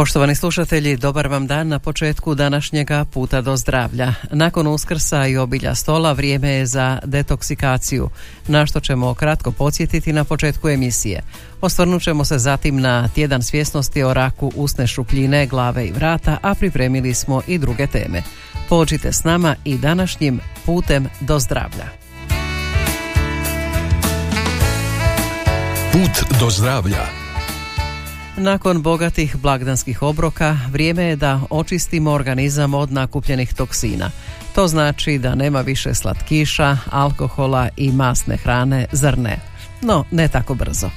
Poštovani slušatelji, dobar vam dan na početku današnjega puta do zdravlja. Nakon uskrsa i obilja stola vrijeme je za detoksikaciju, na što ćemo kratko podsjetiti na početku emisije. Osvrnut ćemo se zatim na tjedan svjesnosti o raku usne šupljine, glave i vrata, a pripremili smo i druge teme. Pođite s nama i današnjim putem do zdravlja. Put do zdravlja nakon bogatih blagdanskih obroka vrijeme je da očistimo organizam od nakupljenih toksina. To znači da nema više slatkiša, alkohola i masne hrane, zar ne? No, ne tako brzo.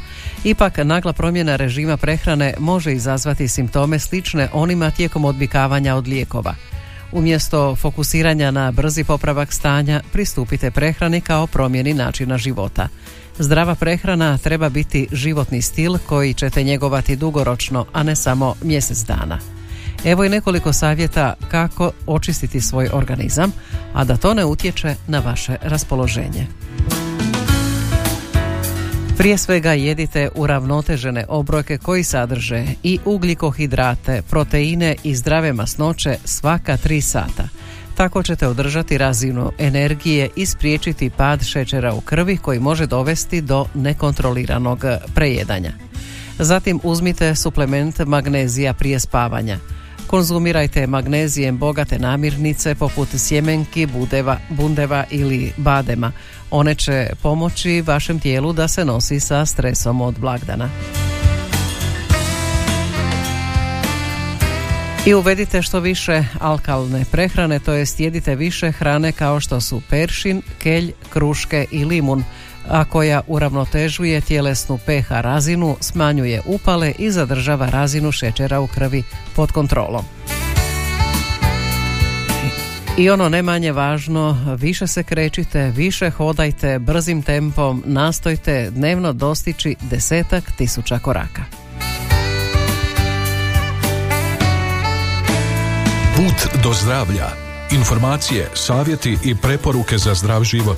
Ipak, nagla promjena režima prehrane može izazvati simptome slične onima tijekom odbikavanja od lijekova. Umjesto fokusiranja na brzi popravak stanja, pristupite prehrani kao promjeni načina života. Zdrava prehrana treba biti životni stil koji ćete njegovati dugoročno, a ne samo mjesec dana. Evo i nekoliko savjeta kako očistiti svoj organizam, a da to ne utječe na vaše raspoloženje. Prije svega jedite uravnotežene obrojke koji sadrže i ugljikohidrate, proteine i zdrave masnoće svaka tri sata – tako ćete održati razinu energije i spriječiti pad šećera u krvi koji može dovesti do nekontroliranog prejedanja. Zatim uzmite suplement magnezija prije spavanja. Konzumirajte magnezijem bogate namirnice poput sjemenki, budeva, bundeva ili badema. One će pomoći vašem tijelu da se nosi sa stresom od blagdana. I uvedite što više alkalne prehrane, to jest jedite više hrane kao što su peršin, kelj, kruške i limun, a koja uravnotežuje tjelesnu pH razinu, smanjuje upale i zadržava razinu šećera u krvi pod kontrolom. I ono ne manje važno, više se krećite, više hodajte, brzim tempom, nastojte dnevno dostići desetak tisuća koraka. Put do zdravlja. Informacije, savjeti i preporuke za zdrav život.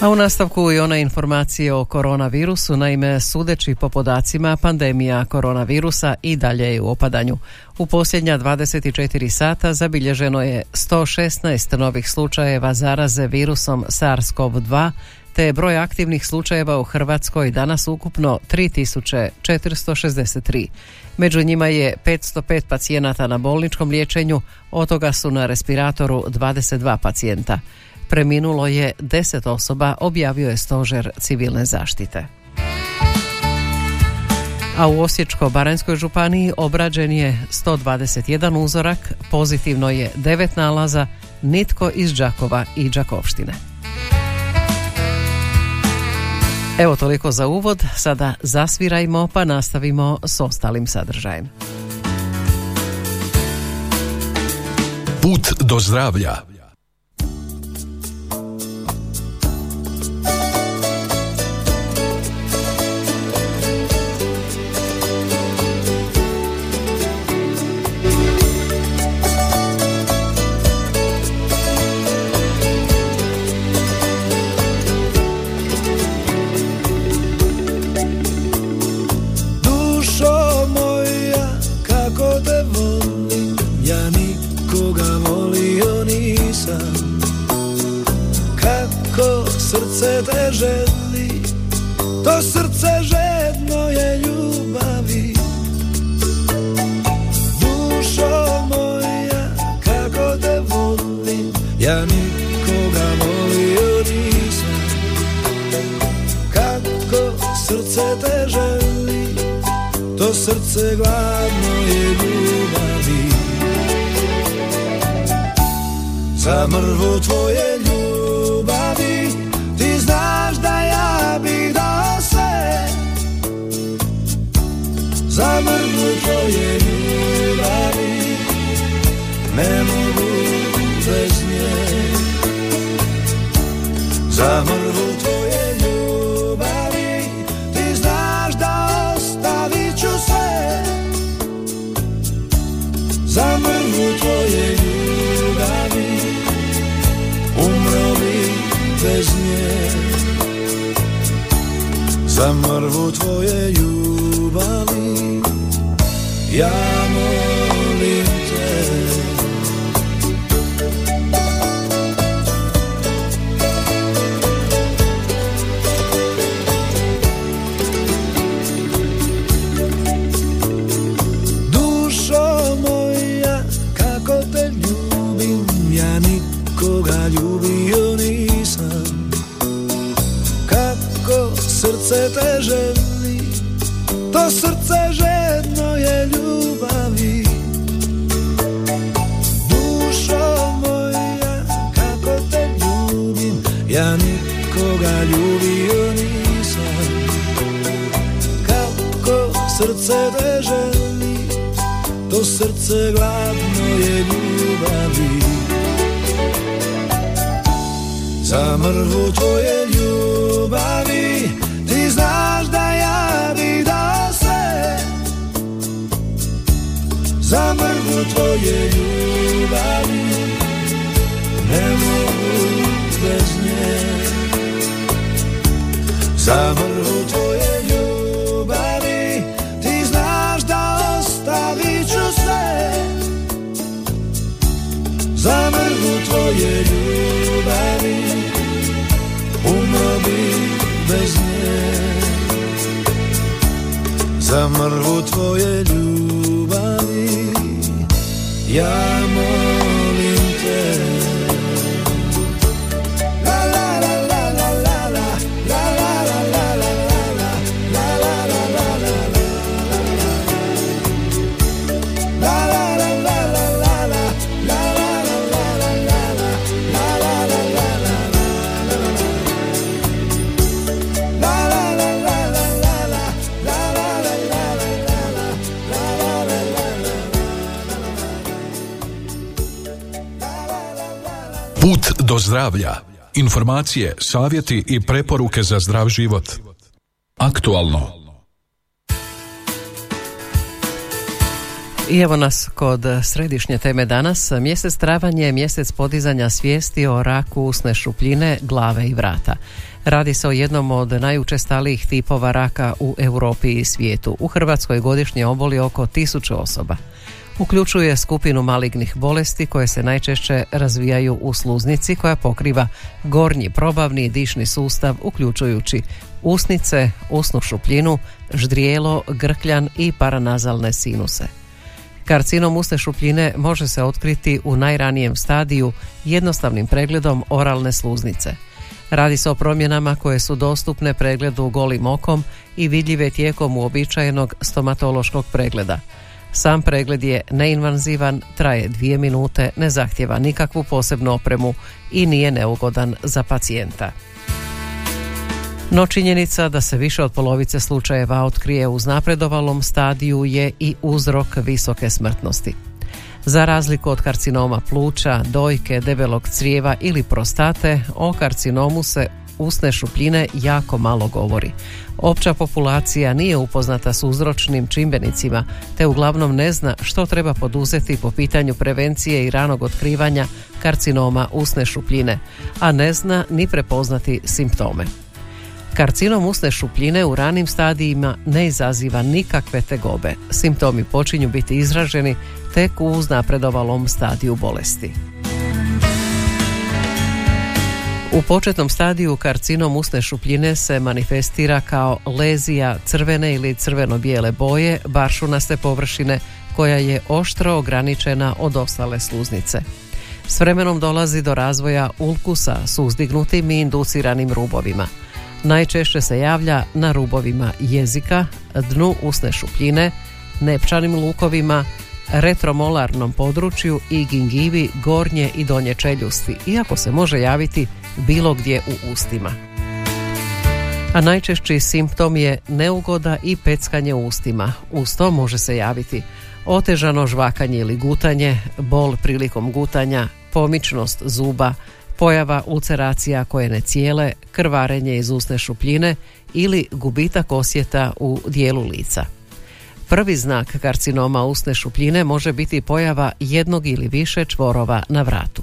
A u nastavku i one informacije o koronavirusu, naime sudeći po podacima pandemija koronavirusa i dalje je u opadanju. U posljednja 24 sata zabilježeno je 116 novih slučajeva zaraze virusom SARS-CoV-2 te broj aktivnih slučajeva u Hrvatskoj danas ukupno 3463. Među njima je 505 pacijenata na bolničkom liječenju, od toga su na respiratoru 22 pacijenta. Preminulo je 10 osoba, objavio je stožer civilne zaštite. A u Osječko-Baranjskoj županiji obrađen je 121 uzorak, pozitivno je 9 nalaza, nitko iz Đakova i Đakovštine. Evo toliko za uvod, sada zasvirajmo pa nastavimo s ostalim sadržajem. Put do zdravlja Ja molim te Dušo moja, kako te ljubim, ja nikoga ljubio nisam. Kako srce te želi, to srce žedno ja nikoga ljubio. Kako srce to srce gladno je ljubavi. Za mrvu tvoje ljubavi Mrvu tvoje ljubavi Ne mogu bez nje. Za mrvu tvoje ljubavi Ti znaš da ostavit ću sve. Za mrvu tvoje ljubavi Umro bi bez nje. Za mrvu tvoje ljubavi Ja molim zdravlja. Informacije, savjeti i preporuke za zdrav život. Aktualno. I evo nas kod središnje teme danas. Mjesec travanj je mjesec podizanja svijesti o raku usne šupljine, glave i vrata. Radi se o jednom od najučestalijih tipova raka u Europi i svijetu. U Hrvatskoj godišnje oboli oko tisuću osoba. Uključuje skupinu malignih bolesti koje se najčešće razvijaju u sluznici koja pokriva gornji probavni i dišni sustav uključujući usnice, usnu šupljinu, ždrijelo, grkljan i paranazalne sinuse. Karcinom usne šupljine može se otkriti u najranijem stadiju jednostavnim pregledom oralne sluznice. Radi se o promjenama koje su dostupne pregledu golim okom i vidljive tijekom uobičajenog stomatološkog pregleda. Sam pregled je neinvanzivan, traje dvije minute, ne zahtjeva nikakvu posebnu opremu i nije neugodan za pacijenta. No činjenica da se više od polovice slučajeva otkrije u znapredovalom stadiju je i uzrok visoke smrtnosti. Za razliku od karcinoma pluća, dojke, debelog crijeva ili prostate, o karcinomu se usne šupljine jako malo govori. Opća populacija nije upoznata s uzročnim čimbenicima, te uglavnom ne zna što treba poduzeti po pitanju prevencije i ranog otkrivanja karcinoma usne šupljine, a ne zna ni prepoznati simptome. Karcinom usne šupljine u ranim stadijima ne izaziva nikakve tegobe. Simptomi počinju biti izraženi tek u uznapredovalom stadiju bolesti. U početnom stadiju karcinom usne šupljine se manifestira kao lezija crvene ili crveno-bijele boje, baršunaste površine koja je oštro ograničena od ostale sluznice. S vremenom dolazi do razvoja ulkusa s uzdignutim i induciranim rubovima. Najčešće se javlja na rubovima jezika, dnu usne šupljine, nepčanim lukovima, retromolarnom području i gingivi gornje i donje čeljusti, iako se može javiti bilo gdje u ustima. A najčešći simptom je neugoda i peckanje u ustima. Uz to može se javiti otežano žvakanje ili gutanje, bol prilikom gutanja, pomičnost zuba, pojava ulceracija koje ne cijele, krvarenje iz usne šupljine ili gubitak osjeta u dijelu lica. Prvi znak karcinoma usne šupljine može biti pojava jednog ili više čvorova na vratu.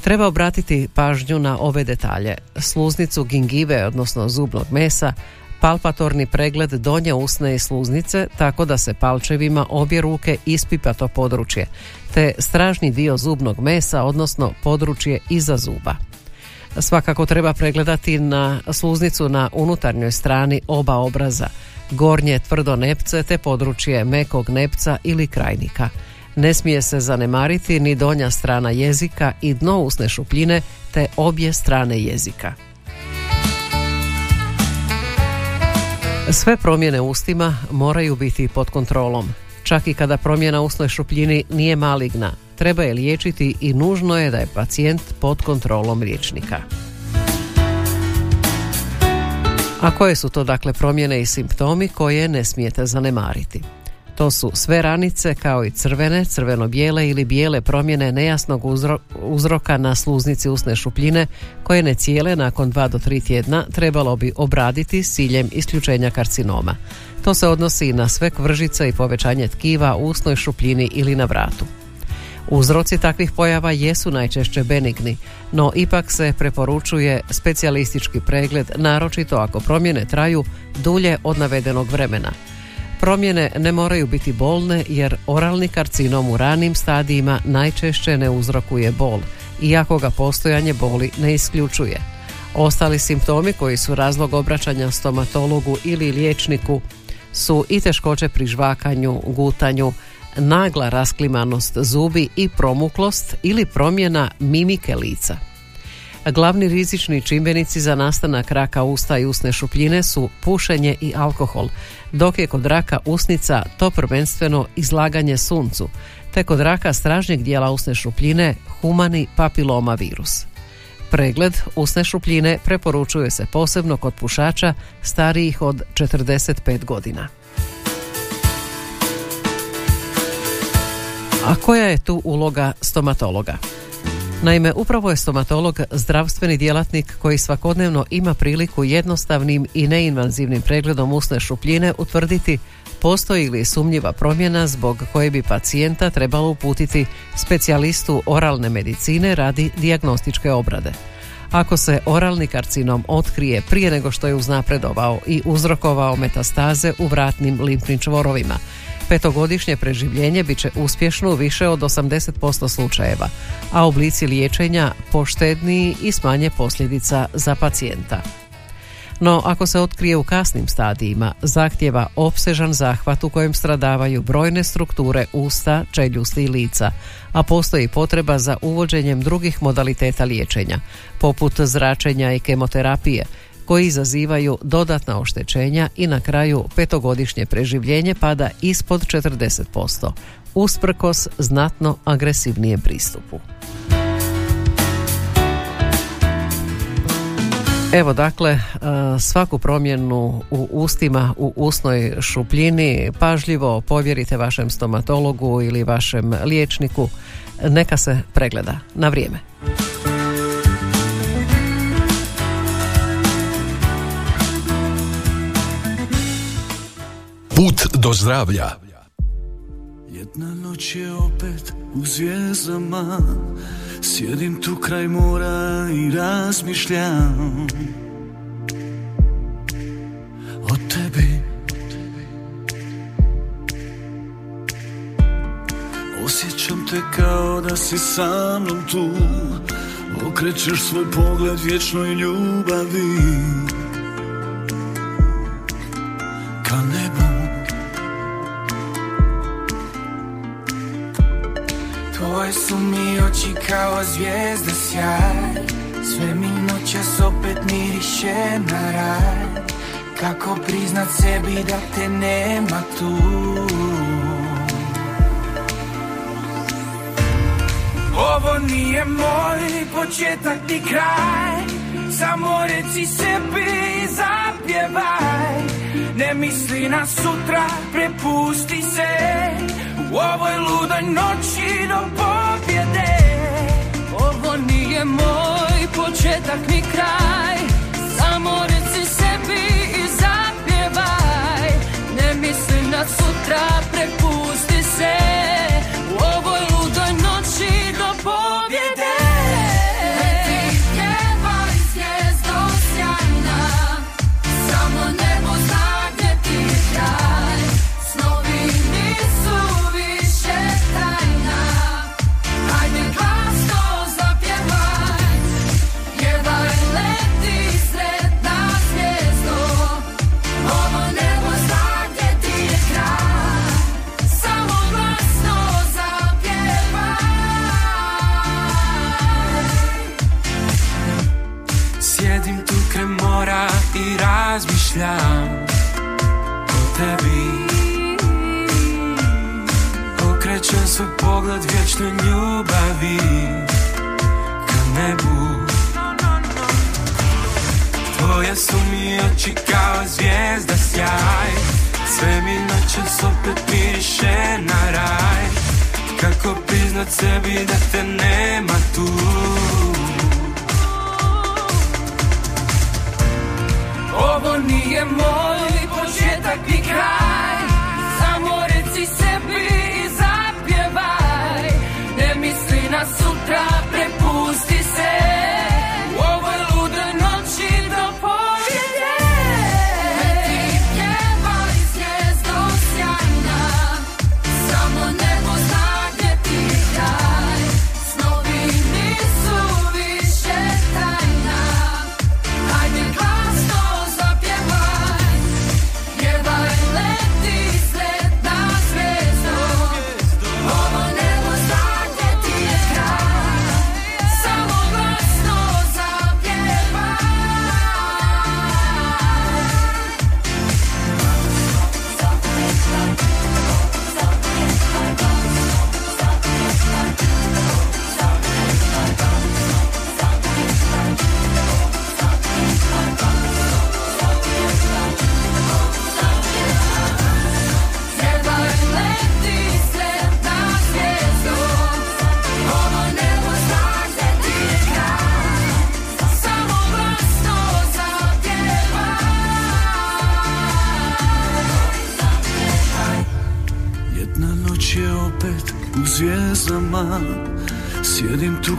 Treba obratiti pažnju na ove detalje. Sluznicu gingive, odnosno zubnog mesa, palpatorni pregled donje usne i sluznice tako da se palčevima obje ruke ispipa to područje, te stražni dio zubnog mesa, odnosno područje iza zuba. Svakako treba pregledati na sluznicu na unutarnjoj strani oba obraza, gornje tvrdo nepce te područje mekog nepca ili krajnika. Ne smije se zanemariti ni donja strana jezika i dno usne šupljine te obje strane jezika. Sve promjene ustima moraju biti pod kontrolom. Čak i kada promjena usnoj šupljini nije maligna, treba je liječiti i nužno je da je pacijent pod kontrolom liječnika. A koje su to dakle promjene i simptomi koje ne smijete zanemariti? To su sve ranice kao i crvene, crveno-bijele ili bijele promjene nejasnog uzroka na sluznici usne šupljine koje ne cijele nakon 2 do 3 tjedna trebalo bi obraditi s ciljem isključenja karcinoma. To se odnosi i na sve kvržice i povećanje tkiva u usnoj šupljini ili na vratu. Uzroci takvih pojava jesu najčešće benigni, no ipak se preporučuje specijalistički pregled, naročito ako promjene traju dulje od navedenog vremena. Promjene ne moraju biti bolne jer oralni karcinom u ranim stadijima najčešće ne uzrokuje bol, iako ga postojanje boli ne isključuje. Ostali simptomi koji su razlog obraćanja stomatologu ili liječniku su i teškoće pri žvakanju, gutanju, nagla rasklimanost zubi i promuklost ili promjena mimike lica. Glavni rizični čimbenici za nastanak raka usta i usne šupljine su pušenje i alkohol, dok je kod raka usnica to prvenstveno izlaganje suncu, te kod raka stražnjeg dijela usne šupljine humani papiloma virus. Pregled usne šupljine preporučuje se posebno kod pušača starijih od 45 godina. A koja je tu uloga stomatologa? Naime, upravo je stomatolog zdravstveni djelatnik koji svakodnevno ima priliku jednostavnim i neinvazivnim pregledom usne šupljine utvrditi postoji li sumnjiva promjena zbog koje bi pacijenta trebalo uputiti specijalistu oralne medicine radi dijagnostičke obrade. Ako se oralni karcinom otkrije prije nego što je uznapredovao i uzrokovao metastaze u vratnim limfnim čvorovima, Petogodišnje preživljenje bit će uspješno u više od 80% slučajeva, a oblici liječenja poštedniji i smanje posljedica za pacijenta. No, ako se otkrije u kasnim stadijima, zahtjeva opsežan zahvat u kojem stradavaju brojne strukture usta, čeljusti i lica, a postoji potreba za uvođenjem drugih modaliteta liječenja, poput zračenja i kemoterapije, koji izazivaju dodatna oštećenja i na kraju petogodišnje preživljenje pada ispod 40%, usprkos znatno agresivnijem pristupu. Evo dakle, e, svaku promjenu u ustima, u usnoj šupljini pažljivo povjerite vašem stomatologu ili vašem liječniku, neka se pregleda na vrijeme. Put do zdravlja. Jedna noć je opet u zvijezdama Sjedim tu kraj mora i razmišljam. O tebi. Osjećam te kao da si sa mnom tu. Okrećeš svoj pogled vječnoj ljubavi. Ka nebu Tvoje su mi oči kao zvijezde sjaj. Sve mi noćas opet miriše na raj. Kako priznat sebi da te nema tu? Ovo nije moj početak ni kraj. Samo reci sebi i zapjevaj. Ne misli na sutra, prepusti se U ovoj ludoj noći do pobjede. Ovo nije moj početak ni kraj. Samo reci sebi i zapjevaj. Ne misli na sutra, prepusti se. U ovoj ludoj nije moj početak ni kraj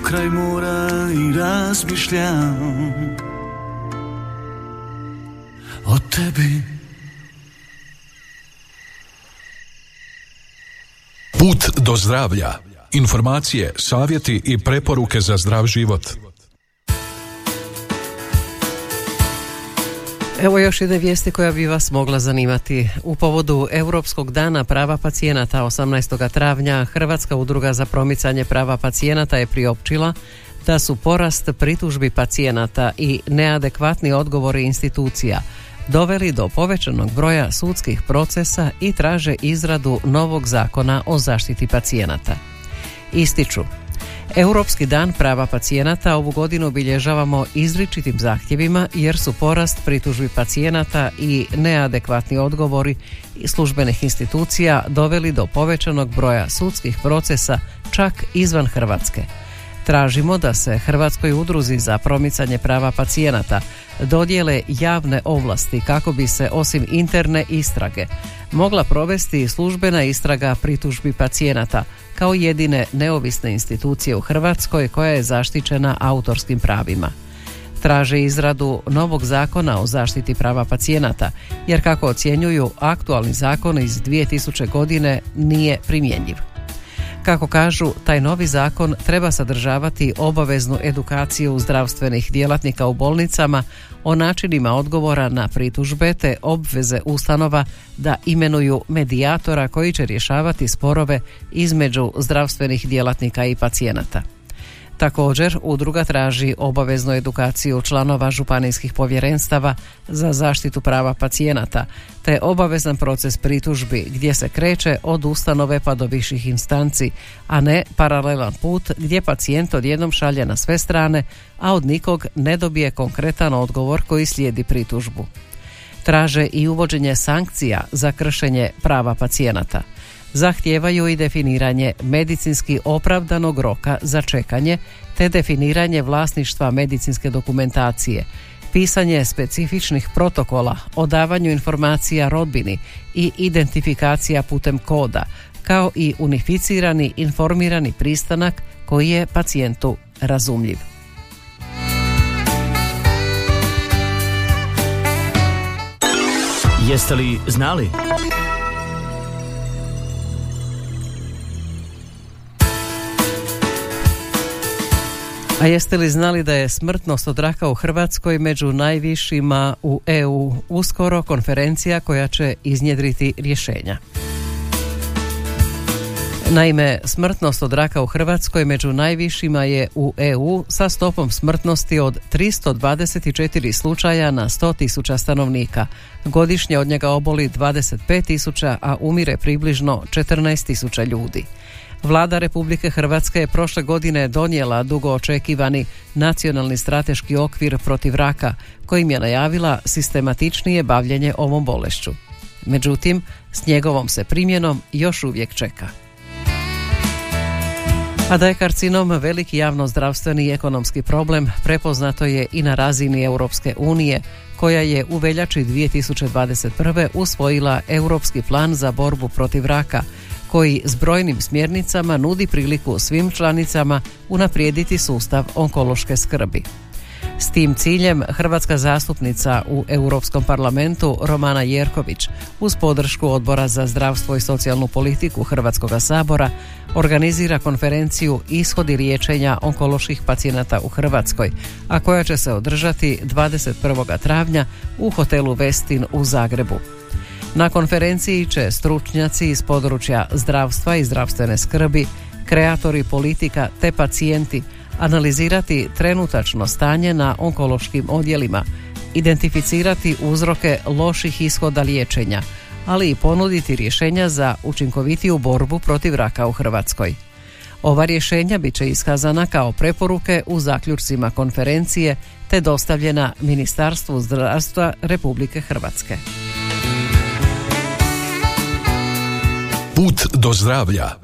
kraj mora i razmišljam O tebi Put do zdravlja. Informacije, savjeti i preporuke za zdrav život. Evo još jedne vijesti koja bi vas mogla zanimati. U povodu Europskog dana prava pacijenata 18. travnja Hrvatska udruga za promicanje prava pacijenata je priopćila da su porast pritužbi pacijenata i neadekvatni odgovori institucija doveli do povećanog broja sudskih procesa i traže izradu novog zakona o zaštiti pacijenata. Ističu Europski dan prava pacijenata ovu godinu obilježavamo izričitim zahtjevima jer su porast pritužbi pacijenata i neadekvatni odgovori službenih institucija doveli do povećanog broja sudskih procesa čak izvan Hrvatske. Tražimo da se Hrvatskoj udruzi za promicanje prava pacijenata dodijele javne ovlasti kako bi se osim interne istrage mogla provesti službena istraga pritužbi pacijenata kao jedine neovisne institucije u Hrvatskoj koja je zaštićena autorskim pravima. Traže izradu novog zakona o zaštiti prava pacijenata, jer kako ocjenjuju aktualni zakon iz 2000 godine nije primjenjiv. Kako kažu, taj novi zakon treba sadržavati obaveznu edukaciju zdravstvenih djelatnika u bolnicama o načinima odgovora na pritužbe te obveze ustanova da imenuju medijatora koji će rješavati sporove između zdravstvenih djelatnika i pacijenata. Također, udruga traži obaveznu edukaciju članova županijskih povjerenstava za zaštitu prava pacijenata, te obavezan proces pritužbi gdje se kreće od ustanove pa do viših instanci, a ne paralelan put gdje pacijent odjednom šalje na sve strane, a od nikog ne dobije konkretan odgovor koji slijedi pritužbu. Traže i uvođenje sankcija za kršenje prava pacijenata. Zahtijevaju i definiranje medicinski opravdanog roka za čekanje te definiranje vlasništva medicinske dokumentacije, pisanje specifičnih protokola o davanju informacija rodbini i identifikacija putem koda, kao i unificirani informirani pristanak koji je pacijentu razumljiv. Jeste li znali? A jeste li znali da je smrtnost od raka u Hrvatskoj među najvišima u EU uskoro konferencija koja će iznjedriti rješenja? Naime, smrtnost od raka u Hrvatskoj među najvišima je u EU sa stopom smrtnosti od 324 slučaja na 100 tisuća stanovnika. Godišnje od njega oboli 25 tisuća, a umire približno 14 tisuća ljudi. Vlada Republike Hrvatske je prošle godine donijela dugo očekivani nacionalni strateški okvir protiv raka, kojim je najavila sistematičnije bavljenje ovom bolešću. Međutim, s njegovom se primjenom još uvijek čeka. A da je karcinom veliki javnozdravstveni i ekonomski problem prepoznato je i na razini Europske unije, koja je u veljači 2021. usvojila Europski plan za borbu protiv raka, koji s brojnim smjernicama nudi priliku svim članicama unaprijediti sustav onkološke skrbi. S tim ciljem hrvatska zastupnica u Europskom parlamentu Romana Jerković uz podršku Odbora za zdravstvo i socijalnu politiku Hrvatskoga sabora organizira konferenciju Ishodi liječenja onkoloških pacijenata u Hrvatskoj, a koja će se održati 21. travnja u hotelu Vestin u Zagrebu. Na konferenciji će stručnjaci iz područja zdravstva i zdravstvene skrbi, kreatori politika te pacijenti analizirati trenutačno stanje na onkološkim odjelima, identificirati uzroke loših ishoda liječenja, ali i ponuditi rješenja za učinkovitiju borbu protiv raka u Hrvatskoj. Ova rješenja bit će iskazana kao preporuke u zaključcima konferencije te dostavljena Ministarstvu zdravstva Republike Hrvatske. Put do zdravlja.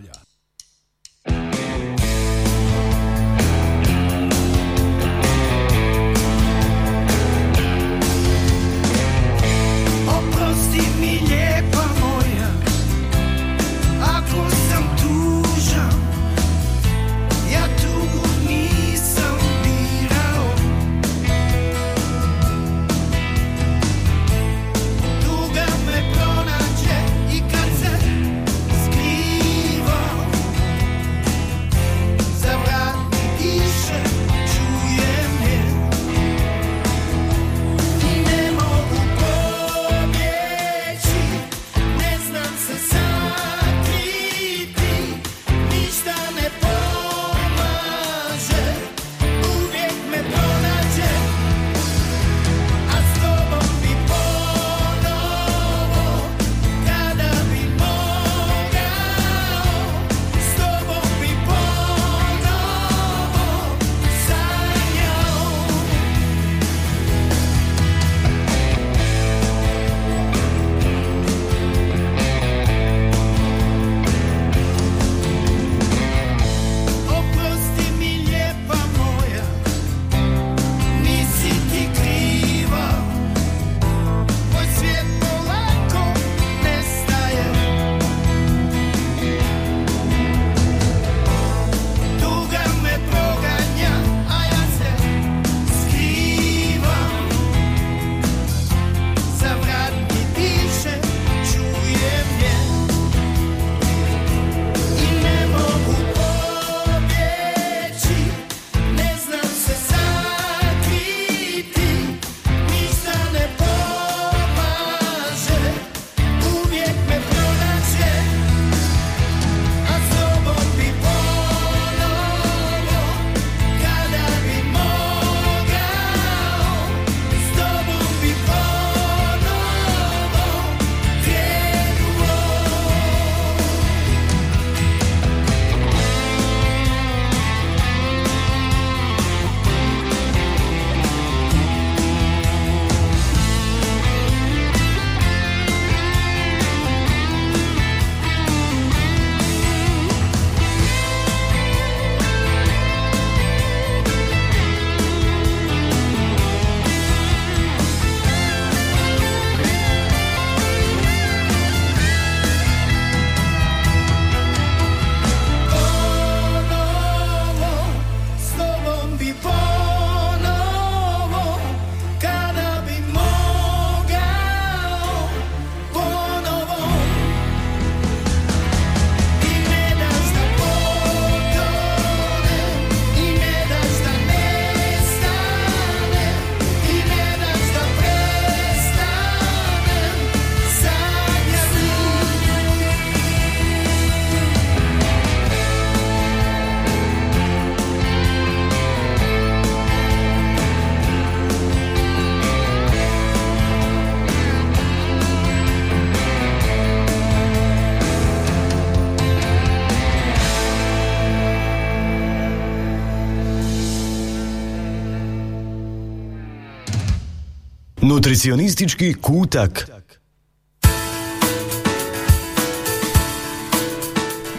Nutricionistički kutak.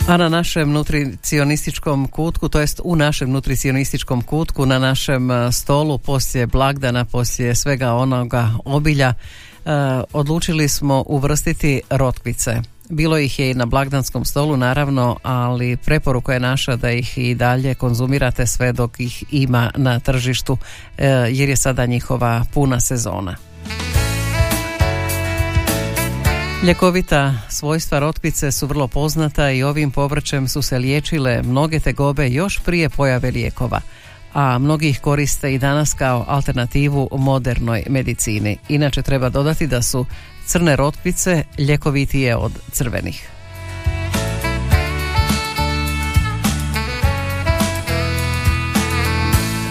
A na našem nutricionističkom kutku, to jest u našem nutricionističkom kutku, na našem e, stolu poslije blagdana, poslije svega onoga obilja, e, odlučili smo uvrstiti rotkvice. Bilo ih je i na blagdanskom stolu naravno, ali preporuka je naša da ih i dalje konzumirate sve dok ih ima na tržištu e, jer je sada njihova puna sezona. Ljekovita svojstva rotkvice su vrlo poznata i ovim povrćem su se liječile mnoge tegobe još prije pojave lijekova, a mnogi ih koriste i danas kao alternativu modernoj medicini. Inače treba dodati da su crne rotkvice ljekovitije od crvenih.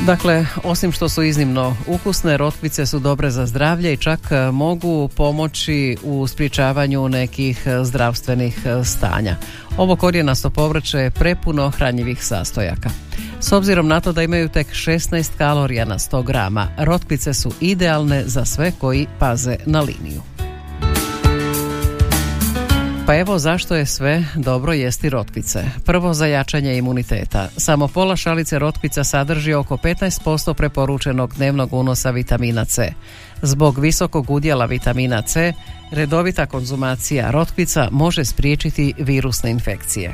Dakle, osim što su iznimno ukusne, rotkvice su dobre za zdravlje i čak e, mogu pomoći u sprječavanju nekih e, zdravstvenih e, stanja. Ovo korijenasto povrće je prepuno hranjivih sastojaka. S obzirom na to da imaju tek 16 kalorija na 100 grama, rotkvice su idealne za sve koji paze na liniju. Pa evo zašto je sve dobro jesti rotkvice. Prvo za jačanje imuniteta. Samo pola šalice rotkvica sadrži oko 15% preporučenog dnevnog unosa vitamina C. Zbog visokog udjela vitamina C, redovita konzumacija rotkvica može spriječiti virusne infekcije.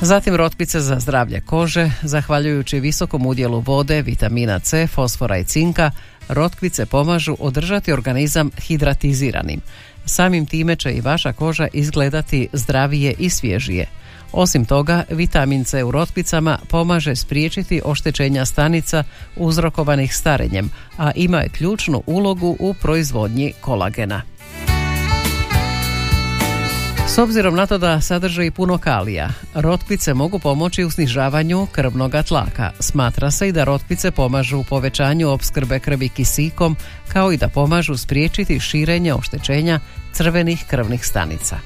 Zatim rotkvice za zdravlje kože, zahvaljujući visokom udjelu vode, vitamina C, fosfora i cinka, rotkvice pomažu održati organizam hidratiziranim. Samim time će i vaša koža izgledati zdravije i svježije. Osim toga, vitamin C u rotkvicama pomaže spriječiti oštećenja stanica uzrokovanih starenjem, a ima je ključnu ulogu u proizvodnji kolagena. S obzirom na to da sadrže i puno kalija, rotkvice mogu pomoći u snižavanju krvnog tlaka. Smatra se i da rotkvice pomažu u povećanju opskrbe krvi kisikom, kao i da pomažu spriječiti širenje oštećenja crvenih krvnih stanica.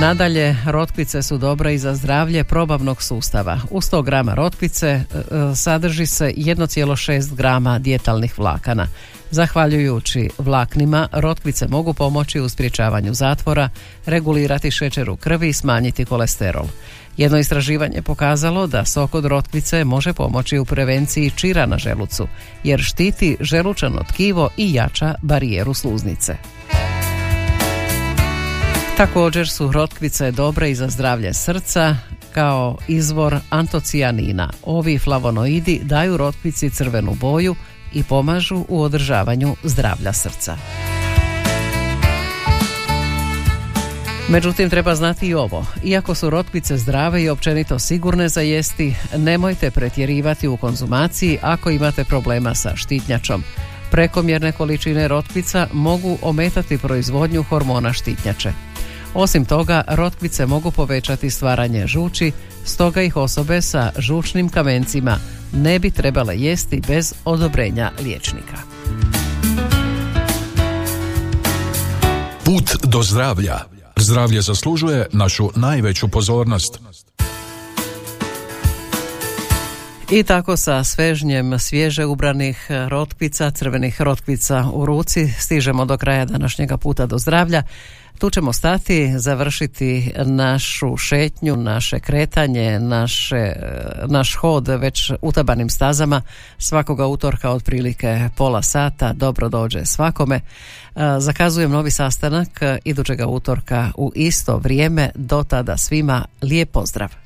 Nadalje, rotkvice su dobre i za zdravlje probavnog sustava. U 100 grama rotkvice e, e, sadrži se 1,6 grama djetalnih vlakana. Zahvaljujući vlaknima, rotkvice mogu pomoći u sprječavanju zatvora, regulirati šećer u krvi i smanjiti kolesterol. Jedno istraživanje pokazalo da sok od rotkvice može pomoći u prevenciji čira na želucu, jer štiti želučano tkivo i jača barijeru sluznice. Također su rotkvice dobre i za zdravlje srca kao izvor antocijanina. Ovi flavonoidi daju rotkvici crvenu boju i pomažu u održavanju zdravlja srca. Međutim, treba znati i ovo. Iako su rotkvice zdrave i općenito sigurne za jesti, nemojte pretjerivati u konzumaciji ako imate problema sa štitnjačom. Prekomjerne količine rotkvica mogu ometati proizvodnju hormona štitnjače. Osim toga, rotkvice mogu povećati stvaranje žuči, stoga ih osobe sa žučnim kamencima ne bi trebale jesti bez odobrenja liječnika. Put do zdravlja. Zdravlje zaslužuje našu najveću pozornost. I tako sa svežnjem svježe ubranih rotkvica, crvenih rotkvica u ruci, stižemo do kraja današnjega puta do zdravlja. Tu ćemo stati, završiti našu šetnju, naše kretanje, naše, naš hod već utabanim stazama svakoga utorka otprilike pola sata, dobro dođe svakome. Zakazujem novi sastanak idućega utorka u isto vrijeme, do tada svima lijep pozdrav.